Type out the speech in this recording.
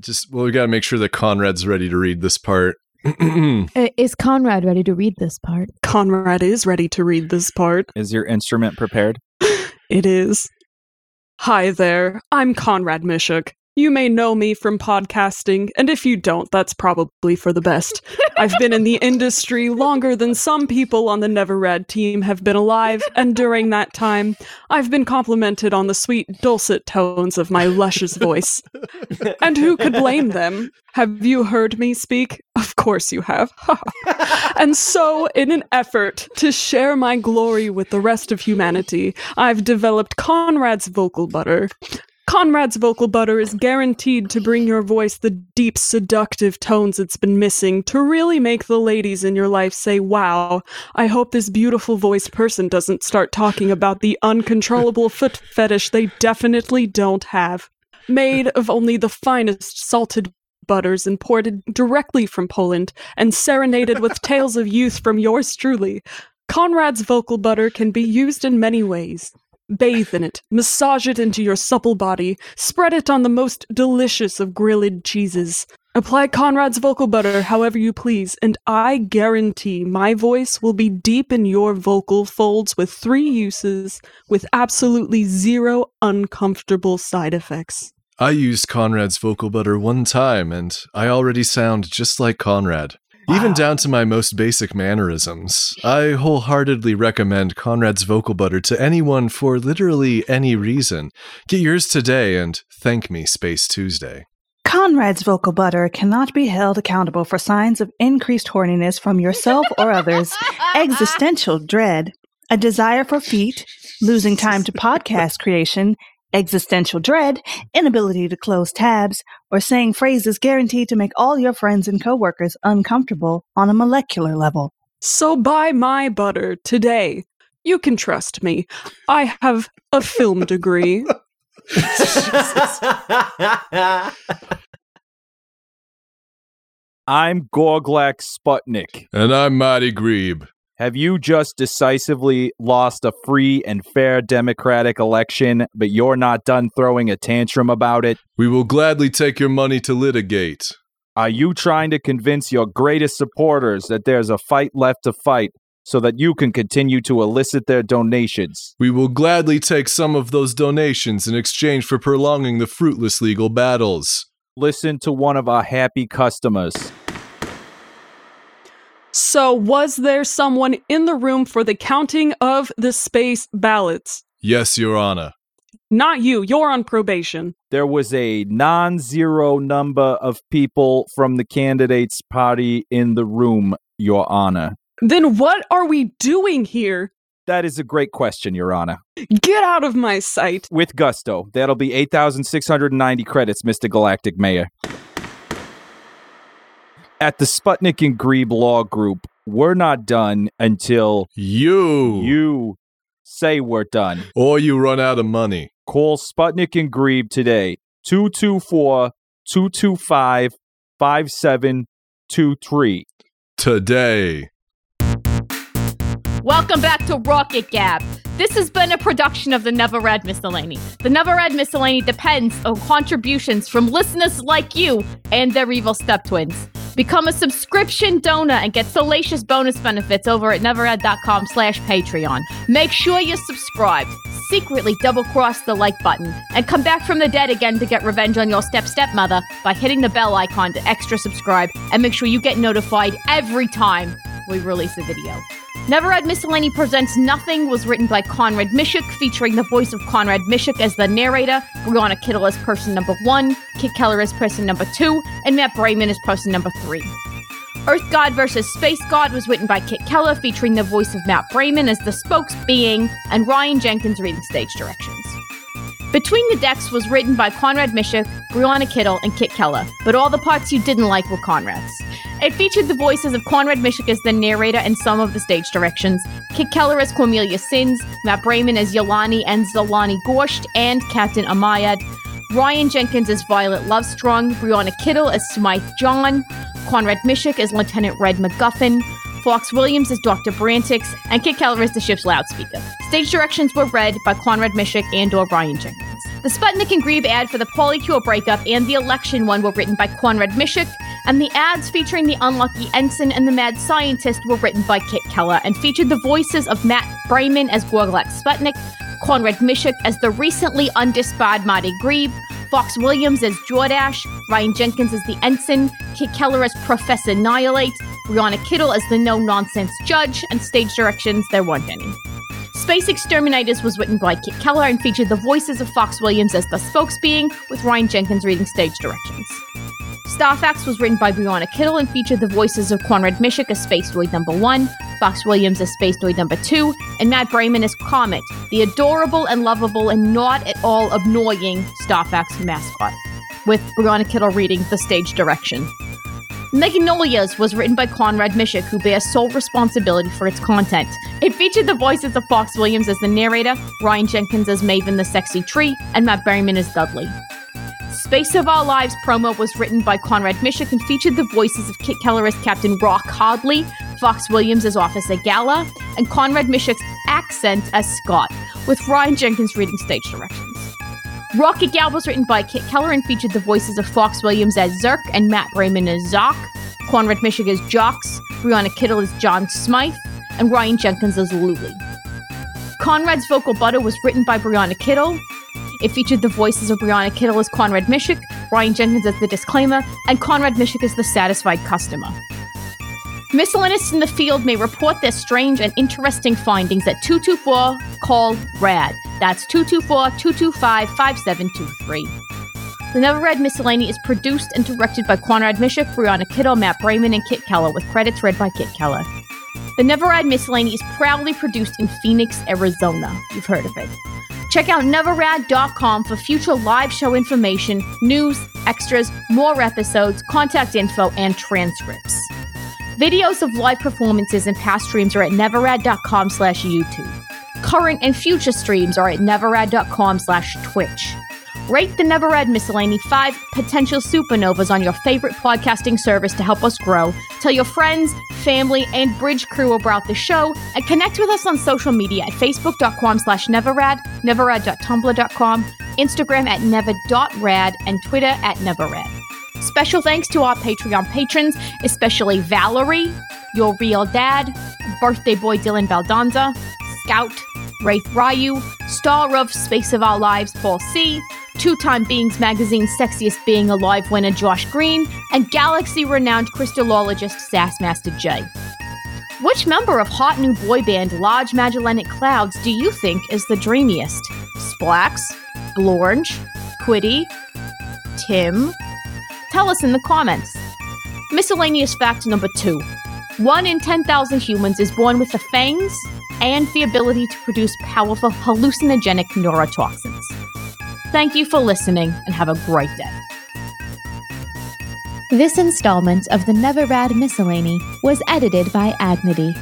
Just well, we got to make sure that Conrad's ready to read this part. Uh, Is Conrad ready to read this part? Conrad is ready to read this part. Is your instrument prepared? It is. Hi there, I'm Conrad Miszuk. You may know me from podcasting, and if you don't, that's probably for the best. I've been in the industry longer than some people on the Never Rad team have been alive, and during that time, I've been complimented on the sweet, dulcet tones of my luscious voice. And who could blame them? Have you heard me speak? Of course you have. and so, in an effort to share my glory with the rest of humanity, I've developed Conrad's Vocal Butter. Conrad's vocal butter is guaranteed to bring your voice the deep, seductive tones it's been missing to really make the ladies in your life say, Wow, I hope this beautiful voiced person doesn't start talking about the uncontrollable foot fetish they definitely don't have. Made of only the finest salted butters imported directly from Poland and serenaded with tales of youth from yours truly, Conrad's vocal butter can be used in many ways. Bathe in it, massage it into your supple body, spread it on the most delicious of grilled cheeses. Apply Conrad's vocal butter however you please, and I guarantee my voice will be deep in your vocal folds with three uses, with absolutely zero uncomfortable side effects. I used Conrad's vocal butter one time, and I already sound just like Conrad. Even down to my most basic mannerisms. I wholeheartedly recommend Conrad's vocal butter to anyone for literally any reason. Get yours today and thank me, Space Tuesday. Conrad's vocal butter cannot be held accountable for signs of increased horniness from yourself or others, existential dread, a desire for feet, losing time to podcast creation, existential dread, inability to close tabs, or saying phrases guaranteed to make all your friends and coworkers uncomfortable on a molecular level. So buy my butter today. You can trust me. I have a film degree. I'm Gorglak Sputnik. And I'm Mighty Greeb. Have you just decisively lost a free and fair democratic election, but you're not done throwing a tantrum about it? We will gladly take your money to litigate. Are you trying to convince your greatest supporters that there's a fight left to fight so that you can continue to elicit their donations? We will gladly take some of those donations in exchange for prolonging the fruitless legal battles. Listen to one of our happy customers. So, was there someone in the room for the counting of the space ballots? Yes, Your Honor. Not you. You're on probation. There was a non zero number of people from the candidates' party in the room, Your Honor. Then what are we doing here? That is a great question, Your Honor. Get out of my sight. With gusto. That'll be 8,690 credits, Mr. Galactic Mayor. At the Sputnik and Greeb Law Group, we're not done until You. you say we're done. Or you run out of money. Call Sputnik and Greeb today. 224 225 5723. Today. Welcome back to Rocket Gab. This has been a production of the Never Rad Miscellany. The Never Rad Miscellany depends on contributions from listeners like you and their evil step twins. Become a subscription donor and get salacious bonus benefits over at neverrad.com slash Patreon. Make sure you're subscribed. Secretly double cross the like button and come back from the dead again to get revenge on your step stepmother by hitting the bell icon to extra subscribe and make sure you get notified every time we release a video. Never Rad Miscellany Presents Nothing was written by Conrad Miszuk, featuring the voice of Conrad Miszuk as the narrator, Brianna Kittle as person number one, Kit Keller as person number two, and Matt Brayman as person number three. Earth God vs. Space God was written by Kit Keller, featuring the voice of Matt Brayman as the spokes being, and Ryan Jenkins reading stage directions. Between the Decks was written by Conrad Miszuk, Brianna Kittle, and Kit Keller, but all the parts you didn't like were Conrad's. It featured the voices of Conrad Miszuk as the narrator and some of the stage directions, Kit Keller as Cornelia Sins, Matt Brayman as Yolani and Zolani Gorsht, and Captain Amayad, Ryan Jenkins as Violet Lovestrong, Brianna Kittle as Smythe John, Conrad Miszuk as Lieutenant Red McGuffin, Fox Williams as Dr. Brantix, and Kit Keller as the ship's loudspeaker. Stage directions were read by Conrad Miszuk and or Ryan Jenkins. The Sputnik and Greeb ad for the Polycure breakup and the election one were written by Conrad Miszuk, and the ads featuring the unlucky ensign and the mad scientist were written by Kit Keller and featured the voices of Matt Brayman as Gorglak Sputnik, Conrad Miszuk as the recently undisbarred Marty Greeb, Fox Williams as Jordash, Ryan Jenkins as the ensign, Kit Keller as Professor Nihilate, Brianna Kittle as the no nonsense judge, and stage directions there weren't any. Space Exterminators was written by Kit Keller and featured the voices of Fox Williams as the spokesbeing, with Ryan Jenkins reading stage directions. Starfax was written by Brianna Kittle and featured the voices of Conrad Miszuk as Space Droid number one, Fox Williams as Space Droid number two, and Matt Brayman as Comet, the adorable and lovable and not at all annoying Starfax mascot, with Brianna Kittle reading the stage direction. Magnolias was written by Conrad Miszuk, who bears sole responsibility for its content. It featured the voices of Fox Williams as the narrator, Ryan Jenkins as Maven the Sexy Tree, and Matt Brayman as Dudley. Space of Our Lives promo was written by Conrad Miszuk and featured the voices of Kit Keller as Captain Rock Hardley, Fox Williams as Officer Gala, and Conrad Miszuk's accent as Scott, with Ryan Jenkins reading stage directions. Rocket Gal was written by Kit Keller and featured the voices of Fox Williams as Zerk and Matt Brayman as Zoc, Conrad Miszuk as Jocks, Brianna Kittle as John Smythe, and Ryan Jenkins as Luli. Conrad's vocal butter was written by Brianna Kittle. It featured the voices of Brianna Kittle as Conrad Miszuk, Ryan Jenkins as the disclaimer, and Conrad Miszuk as the satisfied customer. Miscellaneous in the field may report their strange and interesting findings at 224 call RAD. That's 224 225 5723. The Never Rad Miscellany is produced and directed by Conrad Miszuk, Brianna Kittle, Matt Brayman, and Kit Keller, with credits read by Kit Keller. The Never Rad Miscellany is proudly produced in Phoenix, Arizona. You've heard of it. Check out neverrad.com for future live show information, news, extras, more episodes, contact info, and transcripts. Videos of live performances and past streams are at neverrad.com slash YouTube. Current and future streams are at neverrad.com slash Twitch. Rate the Neverrad Miscellany 5 potential supernovas on your favorite podcasting service to help us grow. Tell your friends, family, and bridge crew about the show, and connect with us on social media at facebook.com slash neverrad, neverrad.tumblr.com, Instagram at never.rad, and Twitter at neverrad. Special thanks to our Patreon patrons, especially Valerie, Your Real Dad, Birthday Boy Dylan Valdanza, Scout, Wraith Ryu, star of Space of Our Lives Paul C., two time Beings Magazine's Sexiest Being Alive winner Josh Green, and galaxy renowned crystallologist Sassmaster J. Which member of hot new boy band Large Magellanic Clouds do you think is the dreamiest? Splax? Blorge? Quiddy? Tim? Tell us in the comments. Miscellaneous fact number two. One in 10,000 humans is born with the fangs and the ability to produce powerful hallucinogenic neurotoxins. Thank you for listening and have a great day. This installment of the Never Rad Miscellany was edited by Agnity.